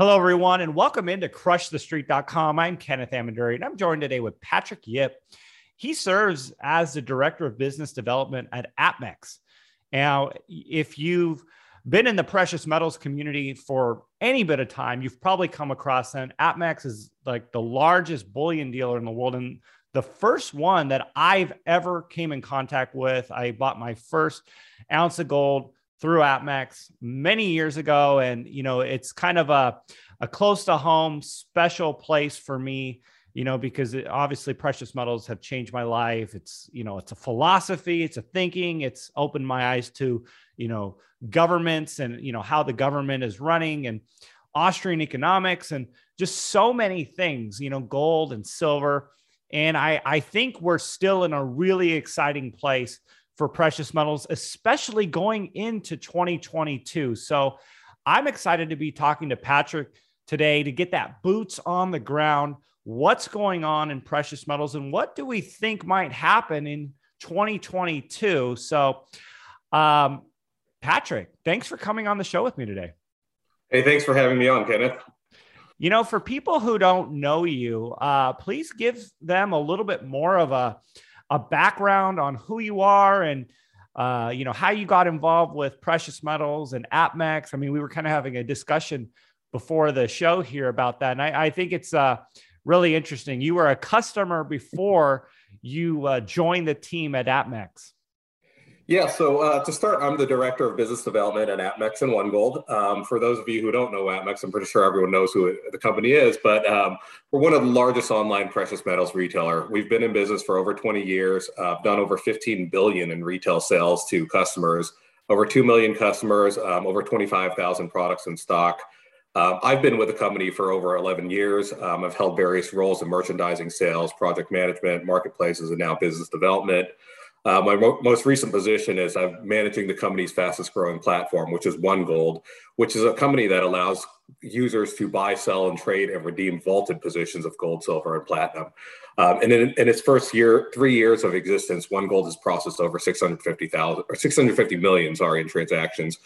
Hello, everyone, and welcome into crushthestreet.com. I'm Kenneth Ameduri, and I'm joined today with Patrick Yip. He serves as the Director of Business Development at APMEX. Now, if you've been in the precious metals community for any bit of time, you've probably come across them. APMEX is like the largest bullion dealer in the world. And the first one that I've ever came in contact with, I bought my first ounce of gold through APMEX many years ago. And, you know, it's kind of a, a close to home special place for me, you know, because it, obviously precious metals have changed my life. It's, you know, it's a philosophy, it's a thinking, it's opened my eyes to, you know, governments and, you know, how the government is running and Austrian economics and just so many things, you know, gold and silver. And I, I think we're still in a really exciting place for precious metals, especially going into 2022. So I'm excited to be talking to Patrick today to get that boots on the ground. What's going on in precious metals and what do we think might happen in 2022? So, um, Patrick, thanks for coming on the show with me today. Hey, thanks for having me on, Kenneth. You know, for people who don't know you, uh, please give them a little bit more of a a background on who you are and uh, you know how you got involved with precious metals and APMEX. I mean, we were kind of having a discussion before the show here about that, and I, I think it's uh, really interesting. You were a customer before you uh, joined the team at APMEX. Yeah, so uh, to start, I'm the director of business development at APMEX and OneGold. Um, for those of you who don't know APMEX, I'm pretty sure everyone knows who the company is, but um, we're one of the largest online precious metals retailer. We've been in business for over 20 years, uh, done over 15 billion in retail sales to customers, over 2 million customers, um, over 25,000 products in stock. Um, I've been with the company for over 11 years. Um, I've held various roles in merchandising, sales, project management, marketplaces, and now business development. Uh, my mo- most recent position is I'm managing the company's fastest growing platform, which is OneGold, which is a company that allows users to buy, sell, and trade and redeem vaulted positions of gold, silver, and platinum. Um, and in, in, its first year, three years of existence, OneGold has processed over 650,000 or 650 million, sorry, in transactions,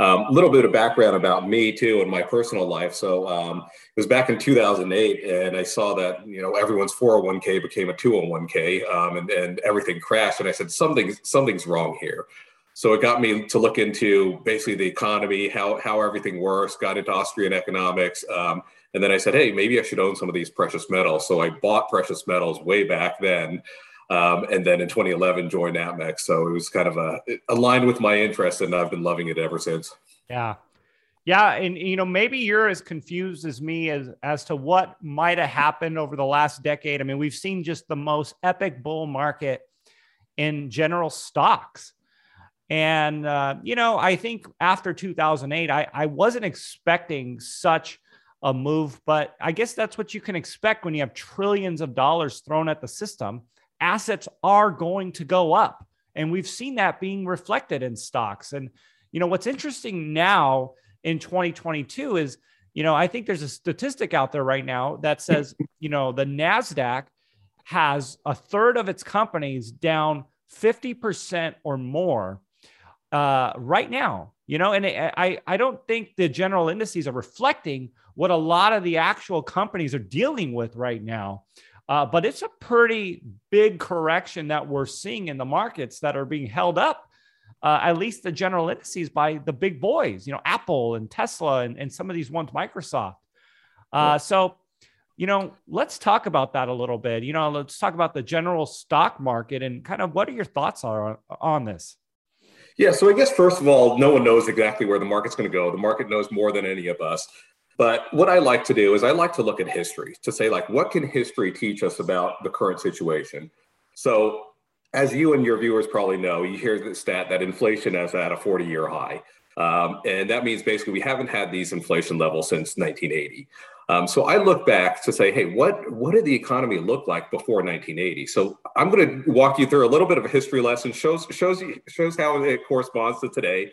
a um, little bit of background about me too and my personal life. So um, it was back in 2008, and I saw that you know everyone's 401k became a 201k, um, and, and everything crashed. And I said something something's wrong here. So it got me to look into basically the economy, how how everything works. Got into Austrian economics, um, and then I said, hey, maybe I should own some of these precious metals. So I bought precious metals way back then. Um, and then in 2011 joined APMEX. So it was kind of a aligned with my interest, and I've been loving it ever since. Yeah, yeah, and you know maybe you're as confused as me as as to what might have happened over the last decade. I mean, we've seen just the most epic bull market in general stocks. And, uh, you know, I think after 2008, I, I wasn't expecting such a move, but I guess that's what you can expect when you have trillions of dollars thrown at the system assets are going to go up. And we've seen that being reflected in stocks. And, you know, what's interesting now in 2022 is, you know, I think there's a statistic out there right now that says, you know, the NASDAQ has a third of its companies down 50% or more uh, right now, you know, and I, I don't think the general indices are reflecting what a lot of the actual companies are dealing with right now. Uh, but it's a pretty big correction that we're seeing in the markets that are being held up, uh, at least the general indices by the big boys, you know, Apple and Tesla and, and some of these ones, Microsoft. Uh, so, you know, let's talk about that a little bit. You know, let's talk about the general stock market and kind of what are your thoughts are on, on this? Yeah, so I guess first of all, no one knows exactly where the market's going to go. The market knows more than any of us. But what I like to do is I like to look at history to say, like, what can history teach us about the current situation? So, as you and your viewers probably know, you hear the stat that inflation is at a 40 year high. Um, and that means basically we haven't had these inflation levels since 1980. Um, so I look back to say, hey, what what did the economy look like before 1980? So I'm going to walk you through a little bit of a history lesson, shows shows shows how it corresponds to today,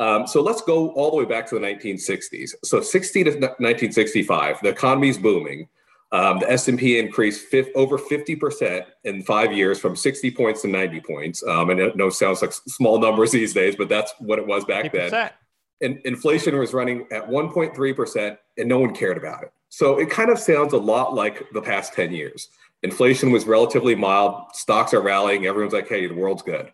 um, so let's go all the way back to the 1960s. So 60 to 1965, the economy is booming. Um, the S&P increased over 50% in five years from 60 points to 90 points. Um, and it no sounds like small numbers these days, but that's what it was back 8%. then. and inflation was running at 1.3% and no one cared about it. So it kind of sounds a lot like the past 10 years. Inflation was relatively mild, stocks are rallying, everyone's like, hey, the world's good.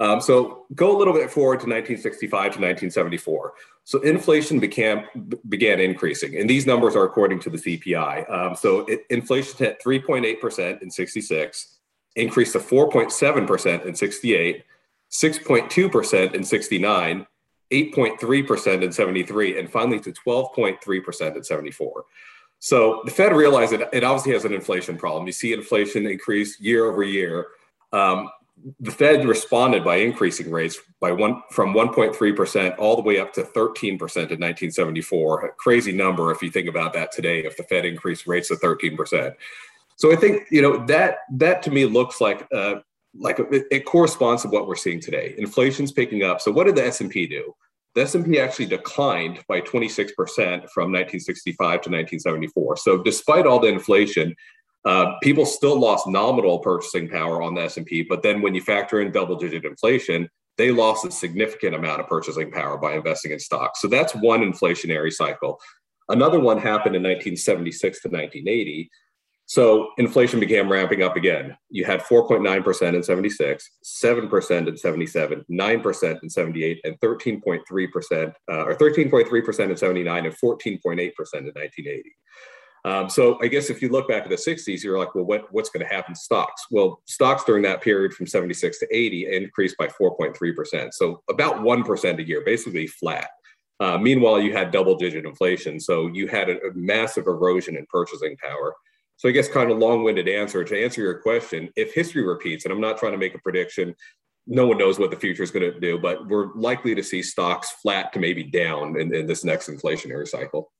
Um, so go a little bit forward to 1965 to 1974. So inflation began began increasing, and these numbers are according to the CPI. Um, so it, inflation hit 3.8 percent in 66, increased to 4.7 percent in 68, 6.2 percent in 69, 8.3 percent in 73, and finally to 12.3 percent in 74. So the Fed realized that it obviously has an inflation problem. You see inflation increase year over year. Um, the Fed responded by increasing rates by one from 1.3% all the way up to 13% in 1974. A crazy number if you think about that today, if the Fed increased rates to 13%. So I think you know that that to me looks like uh, like it, it corresponds to what we're seeing today. Inflation's picking up. So what did the S&P do? The S&P actually declined by 26% from 1965 to 1974. So despite all the inflation, uh, people still lost nominal purchasing power on the S&P, but then when you factor in double-digit inflation, they lost a significant amount of purchasing power by investing in stocks. So that's one inflationary cycle. Another one happened in 1976 to 1980. So inflation began ramping up again. You had 4.9% in 76, 7% in 77, 9% in 78, and 13.3%, uh, or 13.3% in 79, and 14.8% in 1980. Um, so I guess if you look back at the 60s, you're like, well, what, what's going to happen to stocks? Well, stocks during that period from 76 to 80 increased by 4.3%. So about 1% a year, basically flat. Uh, meanwhile, you had double digit inflation. So you had a, a massive erosion in purchasing power. So I guess kind of long-winded answer to answer your question, if history repeats, and I'm not trying to make a prediction, no one knows what the future is going to do, but we're likely to see stocks flat to maybe down in, in this next inflationary cycle.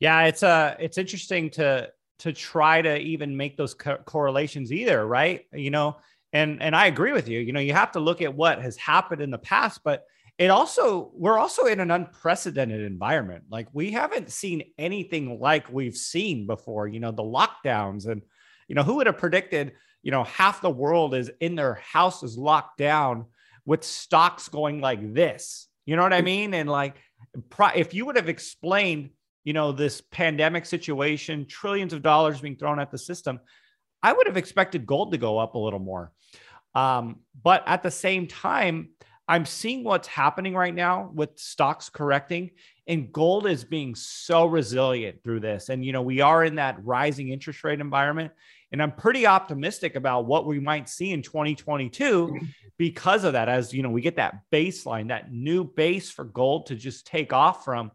Yeah, it's uh it's interesting to to try to even make those co- correlations either, right? You know, and and I agree with you. You know, you have to look at what has happened in the past, but it also we're also in an unprecedented environment. Like we haven't seen anything like we've seen before. You know, the lockdowns and you know, who would have predicted, you know, half the world is in their houses locked down with stocks going like this. You know what I mean? And like if you would have explained you know, this pandemic situation, trillions of dollars being thrown at the system, I would have expected gold to go up a little more. Um, but at the same time, I'm seeing what's happening right now with stocks correcting, and gold is being so resilient through this. And, you know, we are in that rising interest rate environment. And I'm pretty optimistic about what we might see in 2022 because of that. As, you know, we get that baseline, that new base for gold to just take off from.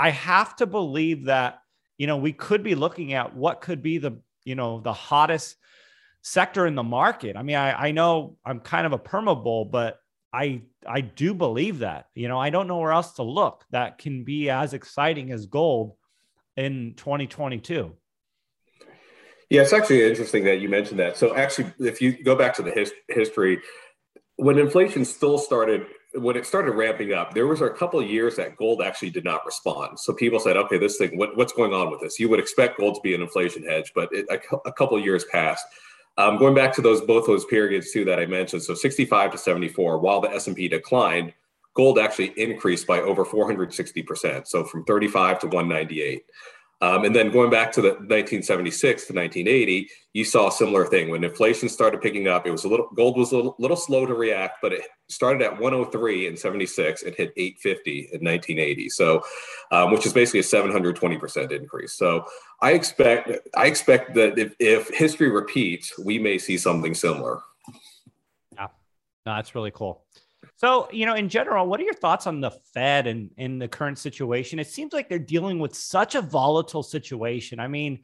I have to believe that, you know, we could be looking at what could be the, you know, the hottest sector in the market. I mean, I, I know I'm kind of a perma bull, but I I do believe that. You know, I don't know where else to look that can be as exciting as gold in 2022. Yeah, it's actually interesting that you mentioned that. So actually, if you go back to the his, history, when inflation still started when it started ramping up, there was a couple years that gold actually did not respond. So people said, okay, this thing, what, what's going on with this? You would expect gold to be an inflation hedge, but it, a, a, couple years passed. Um, going back to those both those periods too that I mentioned, so 65 to 74, while the S&P declined, gold actually increased by over 460%. So from 35 to 198. Um, and then going back to the 1976 to 1980, you saw a similar thing. When inflation started picking up, it was a little gold was a little, little slow to react, but it started at 103 in 76 and hit 850 in 1980. So, um, which is basically a 720 percent increase. So, I expect I expect that if, if history repeats, we may see something similar. Yeah, no, that's really cool. So, you know, in general, what are your thoughts on the Fed and in the current situation? It seems like they're dealing with such a volatile situation. I mean,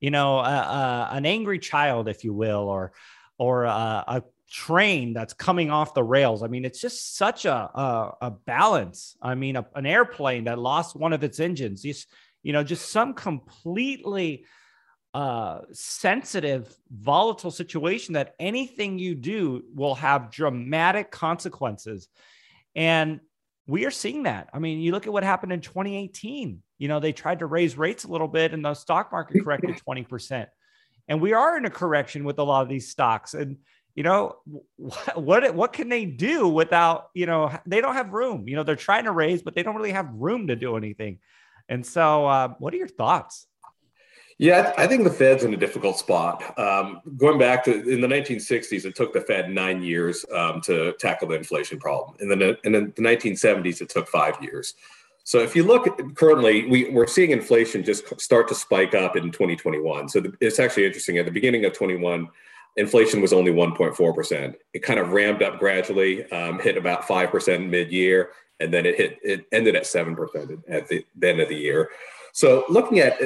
you know, uh, uh, an angry child, if you will, or or uh, a train that's coming off the rails. I mean, it's just such a a, a balance. I mean, a, an airplane that lost one of its engines. Just you know, just some completely uh, sensitive, volatile situation that anything you do will have dramatic consequences. And we are seeing that. I mean, you look at what happened in 2018. You know, they tried to raise rates a little bit and the stock market corrected 20%. And we are in a correction with a lot of these stocks. And, you know, what, what what can they do without, you know, they don't have room. You know, they're trying to raise, but they don't really have room to do anything. And so, uh, what are your thoughts? Yeah, I think the Fed's in a difficult spot. Um, going back to in the 1960s, it took the Fed nine years um, to tackle the inflation problem. And then in the 1970s, it took five years. So if you look at, currently, we, we're seeing inflation just start to spike up in 2021. So the, it's actually interesting. At the beginning of 21, inflation was only 1.4%. It kind of ramped up gradually, um, hit about 5% mid-year, and then it hit it ended at 7% at the, the end of the year. So looking at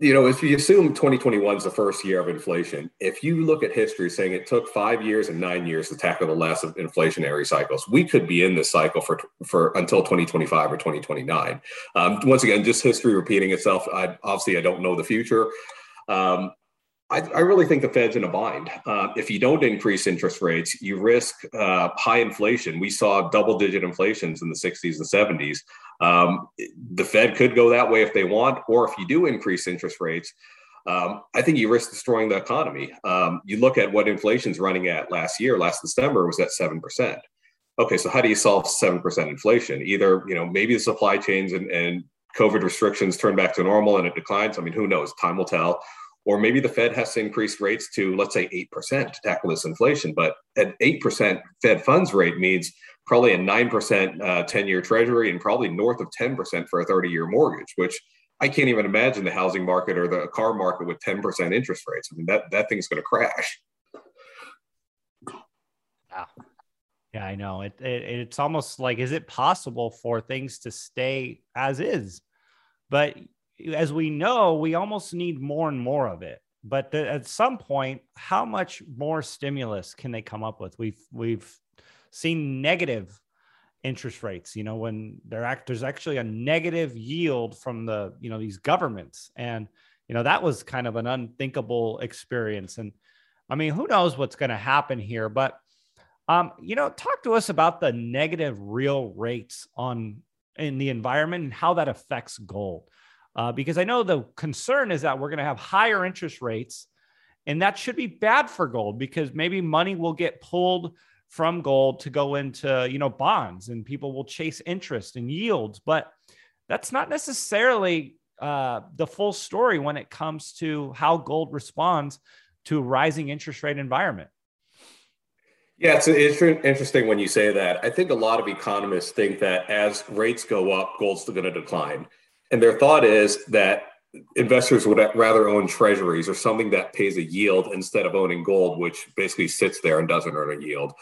you know, if you assume 2021 is the first year of inflation, if you look at history saying it took five years and nine years to tackle the last of inflationary cycles, we could be in this cycle for for until 2025 or 2029. Um, once again, just history repeating itself. I, obviously, I don't know the future. Um, I, I, really think the Fed's in a bind. Uh, if you don't increase interest rates, you risk uh, high inflation. We saw double digit inflations in the 60s and 70s. Um, the Fed could go that way if they want, or if you do increase interest rates, um, I think you risk destroying the economy. Um, you look at what inflation's running at last year, last December was at 7%. Okay, so how do you solve 7% inflation? Either, you know, maybe the supply chains and, and COVID restrictions turn back to normal and it declines. I mean, who knows? Time will tell or maybe the Fed has to increase rates to, let's say, 8% to tackle this inflation. But at 8% Fed funds rate means probably a 9% uh, 10 year treasury and probably north of 10% for a 30 year mortgage, which I can't even imagine the housing market or the car market with 10% interest rates. I mean, that, that thing's going to crash. Yeah. Yeah, I know. It, it, it's almost like, is it possible for things to stay as is? But as we know, we almost need more and more of it. But the, at some point, how much more stimulus can they come up with? We've we've seen negative interest rates. You know, when act, there's actually a negative yield from the you know these governments, and you know that was kind of an unthinkable experience. And I mean, who knows what's going to happen here? But um, you know, talk to us about the negative real rates on in the environment and how that affects gold uh, because I know the concern is that we're going to have higher interest rates, and that should be bad for gold because maybe money will get pulled from gold to go into you know bonds, and people will chase interest and yields, but that's not necessarily uh, the full story when it comes to how gold responds to a rising interest rate environment. Yeah, it's, interesting when you say that. I think a lot of economists think that as rates go up, gold's still going to decline. And their thought is that investors would rather own treasuries or something that pays a yield instead of owning gold, which basically sits there and doesn't earn a yield.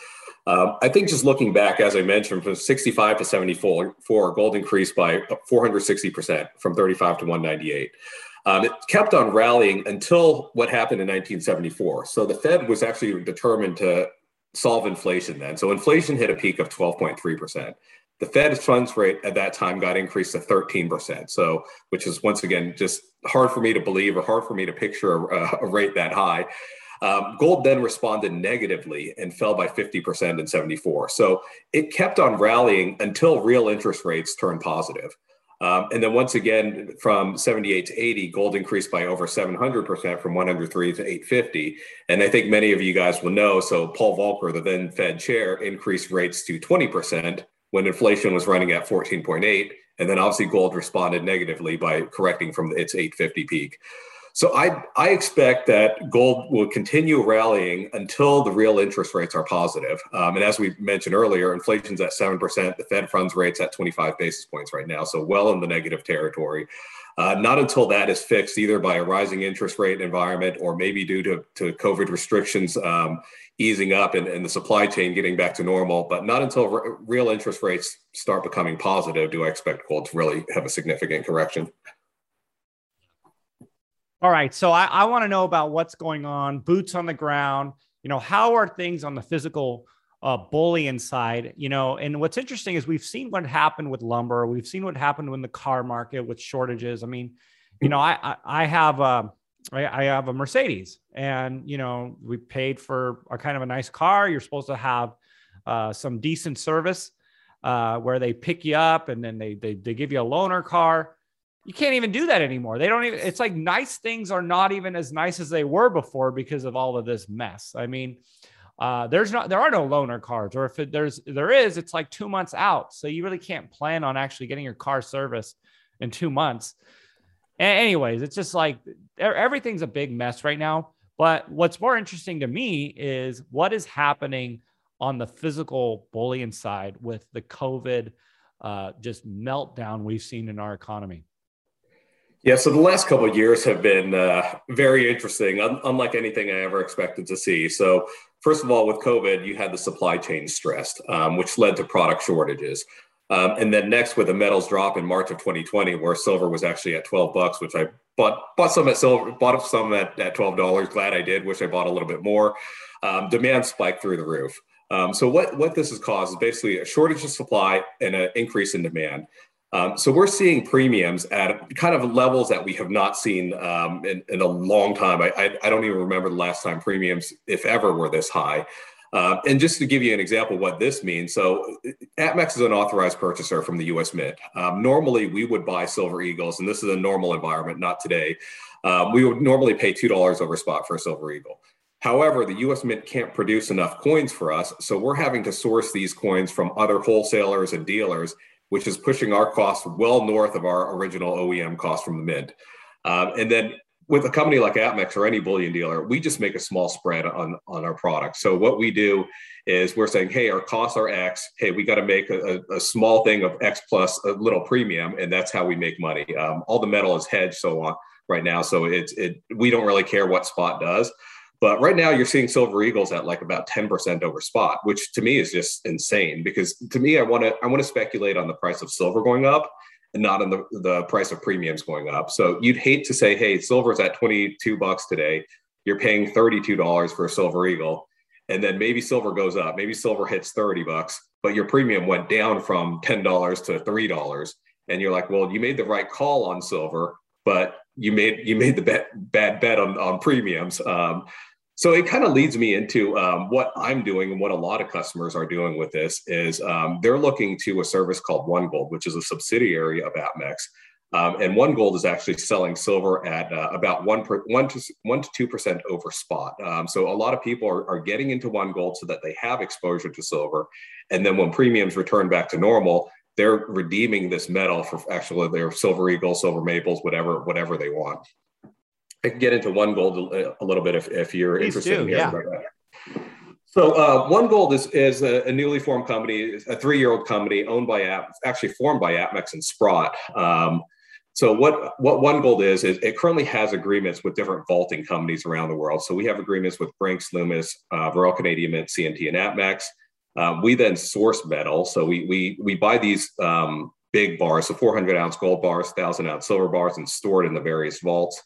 Um, I think just looking back, as I mentioned, from 65 to 74, gold increased by 460% from 35 to 198. Um, it kept on rallying until what happened in 1974. So the Fed was actually determined to solve inflation then. So inflation hit a peak of 12.3%. The Fed funds rate at that time got increased to 13%. So, which is once again just hard for me to believe or hard for me to picture a, a rate that high. Um, gold then responded negatively and fell by 50% in 74. So it kept on rallying until real interest rates turned positive. Um, and then once again, from 78 to 80, gold increased by over 700% from 103 to 850. And I think many of you guys will know. So Paul Volcker, the then Fed chair, increased rates to 20% when inflation was running at 14.8. And then obviously gold responded negatively by correcting from its 850 peak. So I, I expect that gold will continue rallying until the real interest rates are positive. Um, and as we mentioned earlier, inflation's at 7%, the Fed funds rate's at 25 basis points right now, so well in the negative territory. Uh, not until that is fixed, either by a rising interest rate environment or maybe due to, to COVID restrictions um, easing up and, and, the supply chain getting back to normal. But not until re- real interest rates start becoming positive do I expect gold to really have a significant correction. All right. So I, I want to know about what's going on, boots on the ground. You know, how are things on the physical uh, bullion side, you know, and what's interesting is we've seen what happened with lumber. We've seen what happened in the car market with shortages. I mean, you know, I, I, I have, a, I have a Mercedes and, you know, we paid for a kind of a nice car. You're supposed to have uh, some decent service uh, where they pick you up and then they, they, they give you a loaner car. You can't even do that anymore. They don't even, it's like nice things are not even as nice as they were before because of all of this mess. I mean, uh, there's not there are no loaner cars, or if it, there's there is, it's like two months out. So you really can't plan on actually getting your car serviced in two months. Anyways, it's just like everything's a big mess right now. But what's more interesting to me is what is happening on the physical bullion side with the COVID uh, just meltdown we've seen in our economy. Yeah, so the last couple of years have been uh, very interesting, un- unlike anything I ever expected to see. So, first of all, with COVID, you had the supply chain stressed, um, which led to product shortages. Um, and then next, with the metals drop in March of 2020, where silver was actually at 12 bucks, which I bought bought some at silver, bought some at, at 12 dollars. Glad I did. Wish I bought a little bit more. Um, demand spiked through the roof. Um, so what what this has caused is basically a shortage of supply and an increase in demand. Um, so we're seeing premiums at kind of levels that we have not seen um, in, in, a long time. I, I, I, don't even remember the last time premiums, if ever, were this high. Uh, and just to give you an example what this means, so APMEX is an authorized purchaser from the U.S. Mint. Um, normally, we would buy Silver Eagles, and this is a normal environment, not today. Um, we would normally pay two dollars over spot for a Silver Eagle. However, the US Mint can't produce enough coins for us, so we're having to source these coins from other wholesalers and dealers, which is pushing our costs well north of our original OEM cost from the Mint. Um, and then with a company like APMEX or any bullion dealer, we just make a small spread on, on our product. So what we do is we're saying, hey, our costs are X. Hey, we got to make a, a, small thing of X plus a little premium, and that's how we make money. Um, all the metal is hedged so on right now, so it's it. We don't really care what spot does. But right now, you're seeing Silver Eagles at like about 10% over spot, which to me is just insane. Because to me, I want to I want to speculate on the price of silver going up, and not on the the price of premiums going up. So you'd hate to say, hey, silver's at 22 bucks today. You're paying $32 for a Silver Eagle, and then maybe silver goes up. Maybe silver hits 30 bucks, but your premium went down from $10 to $3. And you're like, well, you made the right call on silver, but you made you made the bet, bad bet on, on premiums. Um, so it kind of leads me into um, what I'm doing and what a lot of customers are doing with this is um, they're looking to a service called One Gold, which is a subsidiary of APMEX. Um, and One Gold is actually selling silver at uh, about one, per, one to one to two percent over spot. Um, so a lot of people are, are getting into One Gold so that they have exposure to silver, and then when premiums return back to normal, they're redeeming this metal for actually their silver eagles, silver maples, whatever whatever they want. I can get into one gold a, little bit if, if you're Please interested do, in hearing yeah. about that. So uh, One Gold is, is a, a, newly formed company, a three-year-old company owned by App, actually formed by APMEX and Sprott. Um, so what what One Gold is is it currently has agreements with different vaulting companies around the world. So we have agreements with Brinks, Loomis, uh, Royal Canadian Mint, CNT, and APMEX. Um, we then source metal. So we we we buy these um, big bars, so 400 ounce gold bars, 1,000 ounce silver bars, and store it in the various vaults.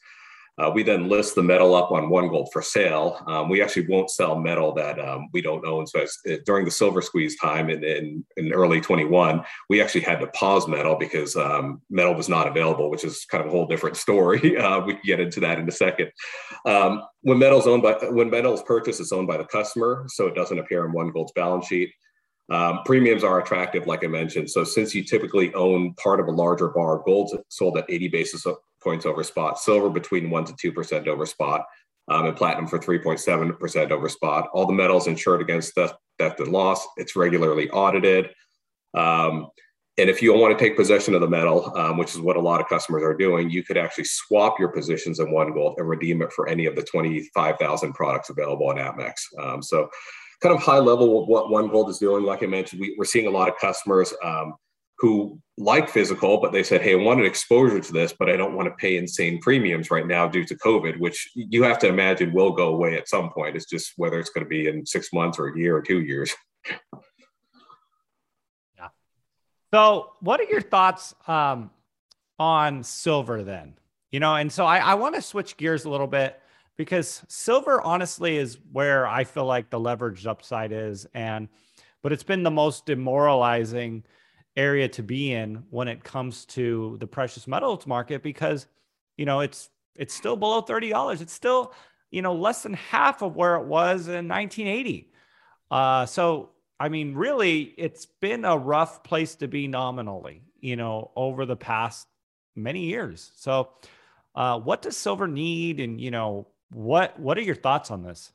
Uh, we then list the metal up on One Gold for sale. Um, we actually won't sell metal that um, we don't own. So during the silver squeeze time in, in, in, early 21, we actually had to pause metal because um, metal was not available, which is kind of a whole different story. Uh, we can get into that in a second. Um, when metal is owned by when metal is purchased, it's owned by the customer, so it doesn't appear on One Gold's balance sheet. Um, premiums are attractive, like I mentioned. So since you typically own part of a larger bar, gold's sold at 80 basis points over spot, silver between 1% to 2% over spot, um, and platinum for 3.7% over spot. All the metals insured against theft, theft and loss. It's regularly audited. Um, and if you want to take possession of the metal, um, which is what a lot of customers are doing, you could actually swap your positions in One Gold and redeem it for any of the 25,000 products available on APMEX. Um, so, kind of high level of what One Gold is doing. Like I mentioned, we, are seeing a lot of customers um, who like physical, but they said, Hey, I wanted exposure to this, but I don't want to pay insane premiums right now due to COVID, which you have to imagine will go away at some point. It's just whether it's going to be in six months or a year or two years. Yeah. So, what are your thoughts um, on silver then? You know, and so I, I want to switch gears a little bit because silver honestly is where I feel like the leveraged upside is. And, but it's been the most demoralizing area to be in when it comes to the precious metals market because you know it's it's still below $30 it's still you know less than half of where it was in 1980 uh, so i mean really it's been a rough place to be nominally you know over the past many years. So uh, what does silver need and you know what what are your thoughts on this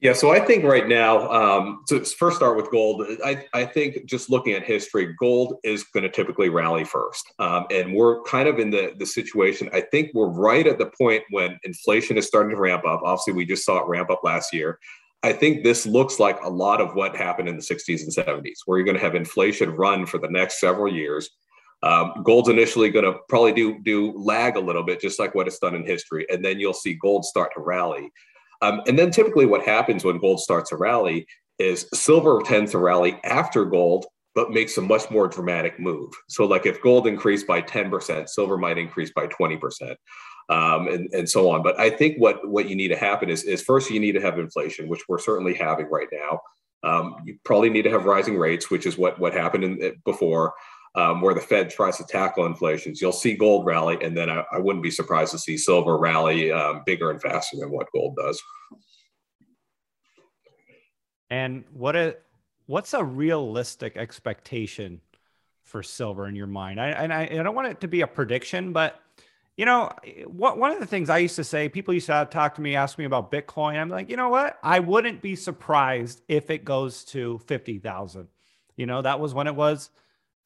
Yeah, so I think right now, um, to first start with gold, I, I think just looking at history, gold is going to typically rally first. Um, and we're kind of in the, the situation, I think we're right at the point when inflation is starting to ramp up. Obviously, we just saw it ramp up last year. I think this looks like a lot of what happened in the 60s and 70s, where you're going to have inflation run for the next several years. Um, gold's initially going to probably do do lag a little bit, just like what it's done in history, and then you'll see gold start to rally. Um, and then typically what happens when gold starts to rally is silver tends to rally after gold, but makes a much more dramatic move. So like if gold increased by 10%, silver might increase by 20%. Um, and, and so on. But I think what, what you need to happen is, is first you need to have inflation, which we're certainly having right now. Um, you probably need to have rising rates, which is what, what happened in, before um, where the Fed tries to tackle inflation. You'll see gold rally, and then I, I wouldn't be surprised to see silver rally um, bigger and faster than what gold does. And what a what's a realistic expectation for silver in your mind? I, and I, I don't want it to be a prediction, but you know, what one of the things I used to say, people used to talk to me, ask me about Bitcoin. I'm like, you know what? I wouldn't be surprised if it goes to fifty thousand. You know, that was when it was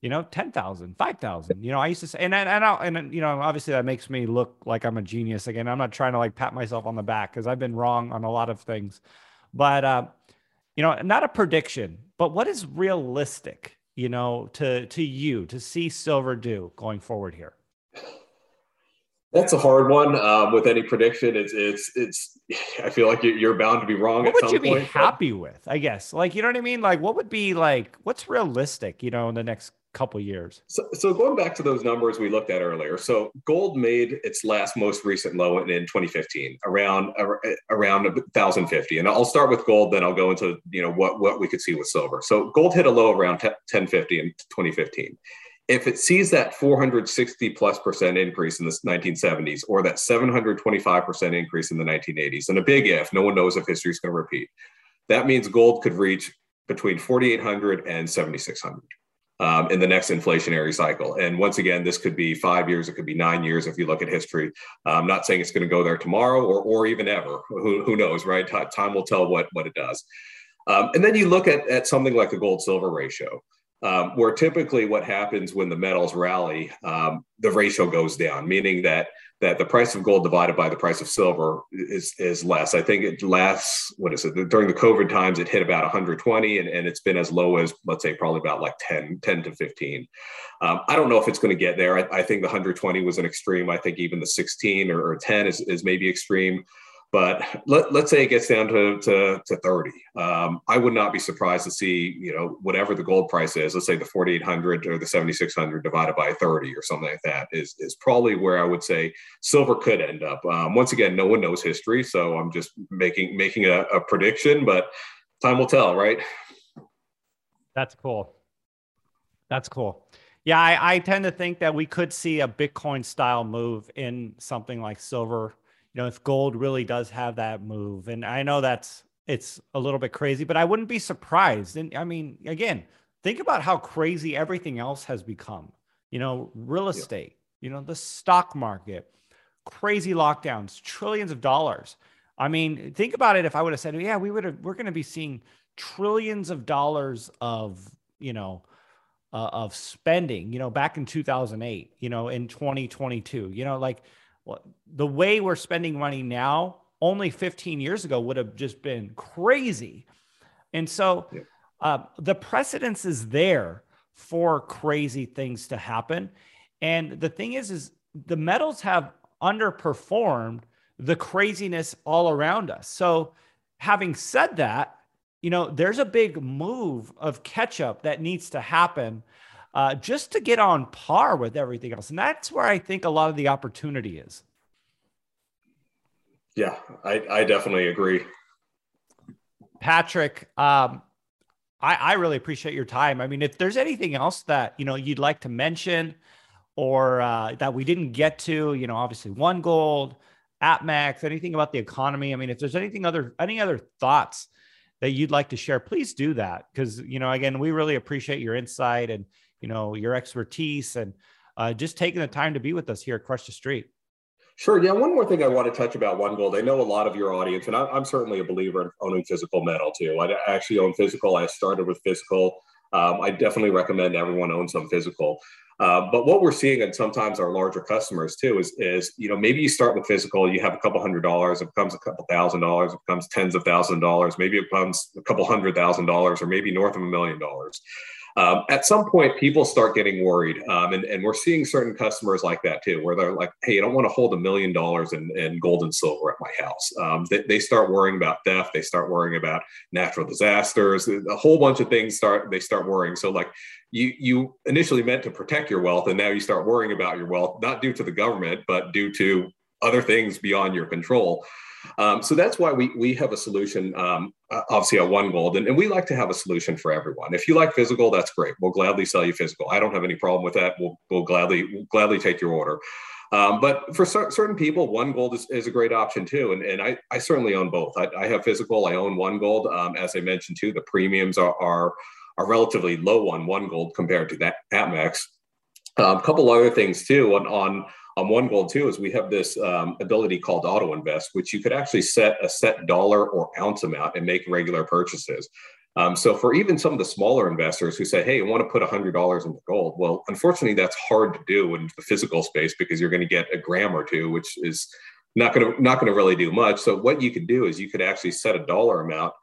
you know, 10,000, 5,000. You know, I used to say, and, and, and, and, you know, obviously that makes me look like I'm a genius again. I'm not trying to like pat myself on the back because I've been wrong on a lot of things. But, uh, you know, not a prediction, but what is realistic, you know, to, to you to see silver do going forward here? That's a hard one. Um, with any prediction, it's it's it's. I feel like you're bound to be wrong. What would you be happy with? I guess, like you know what I mean. Like, what would be like? What's realistic? You know, in the next couple years. So, so going back to those numbers we looked at earlier, so gold made its last most recent low in, in 2015, around around 1,050. And I'll start with gold, then I'll go into you know what what we could see with silver. So gold hit a low around 1050 in 2015. If it sees that 460 plus percent increase in the 1970s or that 725 percent increase in the 1980s, and a big if, no one knows if history is going to repeat, that means gold could reach between 4,800 and 7,600 um, in the next inflationary cycle. And once again, this could be five years, it could be nine years if you look at history. I'm not saying it's going to go there tomorrow or, or even ever. Who, who knows, right? Time will tell what, what it does. Um, and then you look at, at something like the gold silver ratio um, where typically what happens when the metals rally, um, the ratio goes down, meaning that that the price of gold divided by the price of silver is is less. I think it lasts. What is it? During the COVID times, it hit about 120, and, and it's been as low as let's say probably about like 10, 10 to 15. Um, I don't know if it's going to get there. I, I, think the 120 was an extreme. I think even the 16 or, or 10 is, is maybe extreme. But let, let's say it gets down to, to, to 30. Um, I would not be surprised to see, you know, whatever the gold price is, let's say the 4,800 or the 7,600 divided by 30 or something like that is, is probably where I would say silver could end up. Um, once again, no one knows history. So I'm just making, making a, a prediction, but time will tell, right? That's cool. That's cool. Yeah, I, I, tend to think that we could see a Bitcoin style move in something like silver you know, if gold really does have that move. And I know that's it's a little bit crazy, but I wouldn't be surprised. And I mean, again, think about how crazy everything else has become. You know, real estate, you know, the stock market, crazy lockdowns, trillions of dollars. I mean, think about it. If I would have said, yeah, we would have, we're going to be seeing trillions of dollars of, you know, uh, of spending, you know, back in 2008, you know, in 2022, you know, like the way we're spending money now, only 15 years ago would have just been crazy. And so yeah. uh, the precedence is there for crazy things to happen. And the thing is, is the metals have underperformed the craziness all around us. So having said that, you know, there's a big move of catch up that needs to happen uh, just to get on par with everything else. And that's where I think a lot of the opportunity is. Yeah, I, I definitely agree. Patrick, um, I, I really appreciate your time. I mean, if there's anything else that you know you'd like to mention or uh, that we didn't get to, you know, obviously one gold, APMEX, anything about the economy. I mean, if there's anything other any other thoughts that you'd like to share, please do that because you know, again, we really appreciate your insight and you know your expertise and uh, just taking the time to be with us here at Crush the Street. Sure. Yeah. One more thing I want to touch about One Gold. I know a lot of your audience, and I'm certainly a believer in owning physical metal too. I actually own physical. I started with physical. Um, I definitely recommend everyone own some physical. Uh, but what we're seeing, and sometimes our larger customers too, is is you know maybe you start with physical, you have a couple hundred dollars, it becomes a couple thousand dollars, it becomes tens of thousand dollars, maybe it becomes a couple hundred thousand dollars, or maybe north of a million dollars. Um, at some point, people start getting worried, um, and, and we're seeing certain customers like that too, where they're like, "Hey, I don't want to hold a million dollars in, gold and silver at my house." Um, they, they start worrying about theft, they start worrying about natural disasters, a whole bunch of things start they start worrying. So, like, you you initially meant to protect your wealth, and now you start worrying about your wealth, not due to the government, but due to other things beyond your control. Um, so that's why we, we have a solution, um, obviously at One Gold, and, and, we like to have a solution for everyone. If you like physical, that's great. We'll gladly sell you physical. I don't have any problem with that. We'll, we'll gladly we'll gladly take your order. Um, but for cer- certain people, One Gold is, is, a great option too. And, and I, I certainly own both. I, I have physical. I own One Gold. Um, as I mentioned too, the premiums are, are, are relatively low on One Gold compared to that APMEX. A couple other things too on, on on One Gold too is we have this um, ability called auto invest, which you could actually set a set dollar or ounce amount and make regular purchases. Um, so for even some of the smaller investors who say, "Hey, I want to put $100 into gold," well, unfortunately, that's hard to do in the physical space because you're going to get a gram or two, which is not going to not going to really do much. So what you could do is you could actually set a dollar amount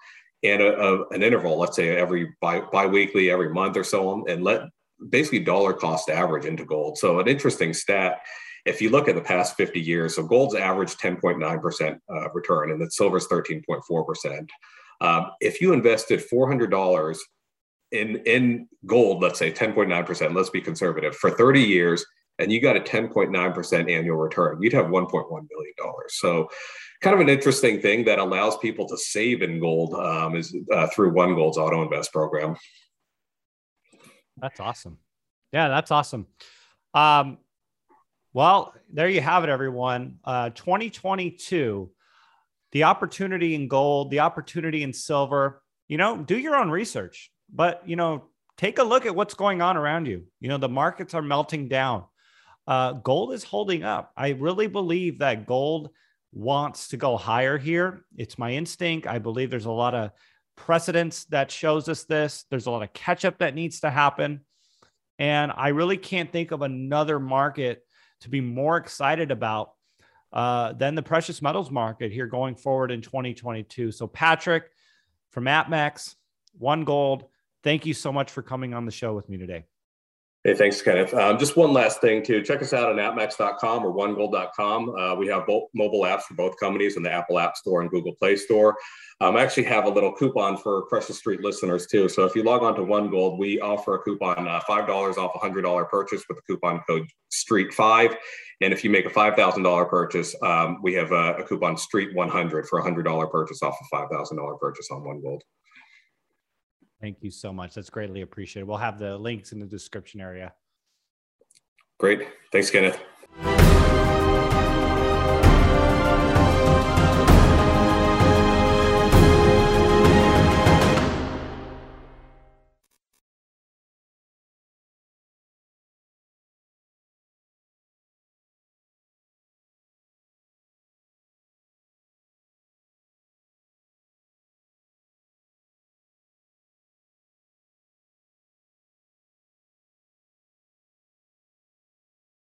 and a, a, an interval, let's say every bi biweekly, every month or so on, and let basically dollar cost average into gold. So an interesting stat if you look at the past 50 years, so gold's averaged 10.9% uh, return and then silver's 13.4%. Um, if you invested $400 in, in gold, let's say 10.9%, let's be conservative, for 30 years, and you got a 10.9% annual return, you'd have $1.1 million. So, kind of an interesting thing that allows people to save in gold um, is uh, through One Gold's Auto Invest program. That's awesome. Yeah, that's awesome. Um, well, there you have it, everyone. Uh, 2022, the opportunity in gold, the opportunity in silver. You know, do your own research, but you know, take a look at what's going on around you. You know, the markets are melting down. Uh, gold is holding up. I really believe that gold wants to go higher here. It's my instinct. I believe there's a lot of precedence that shows us this. There's a lot of catch up that needs to happen. And I really can't think of another market to be more excited about uh, than the precious metals market here going forward in 2022. So, Patrick from APMEX, One Gold, thank you so much for coming on the show with me today. Hey, thanks, Kenneth. Um, just one last thing, too. Check us out on apmex.com or onegold.com. Uh, we have both mobile apps for both companies in the Apple App Store and Google Play Store. Um, I actually have a little coupon for Crush the Street listeners, too. So if you log on to One Gold, we offer a coupon uh, $5 off a $100 purchase with the coupon code STREET5. And if you make a $5,000 purchase, um, we have a, a coupon STREET100 for a $100 purchase off a $5,000 purchase on One Gold. Thank you so much. That's greatly appreciated. We'll have the links in the description area. Great. Thanks, Kenneth.